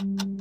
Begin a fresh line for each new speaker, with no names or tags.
you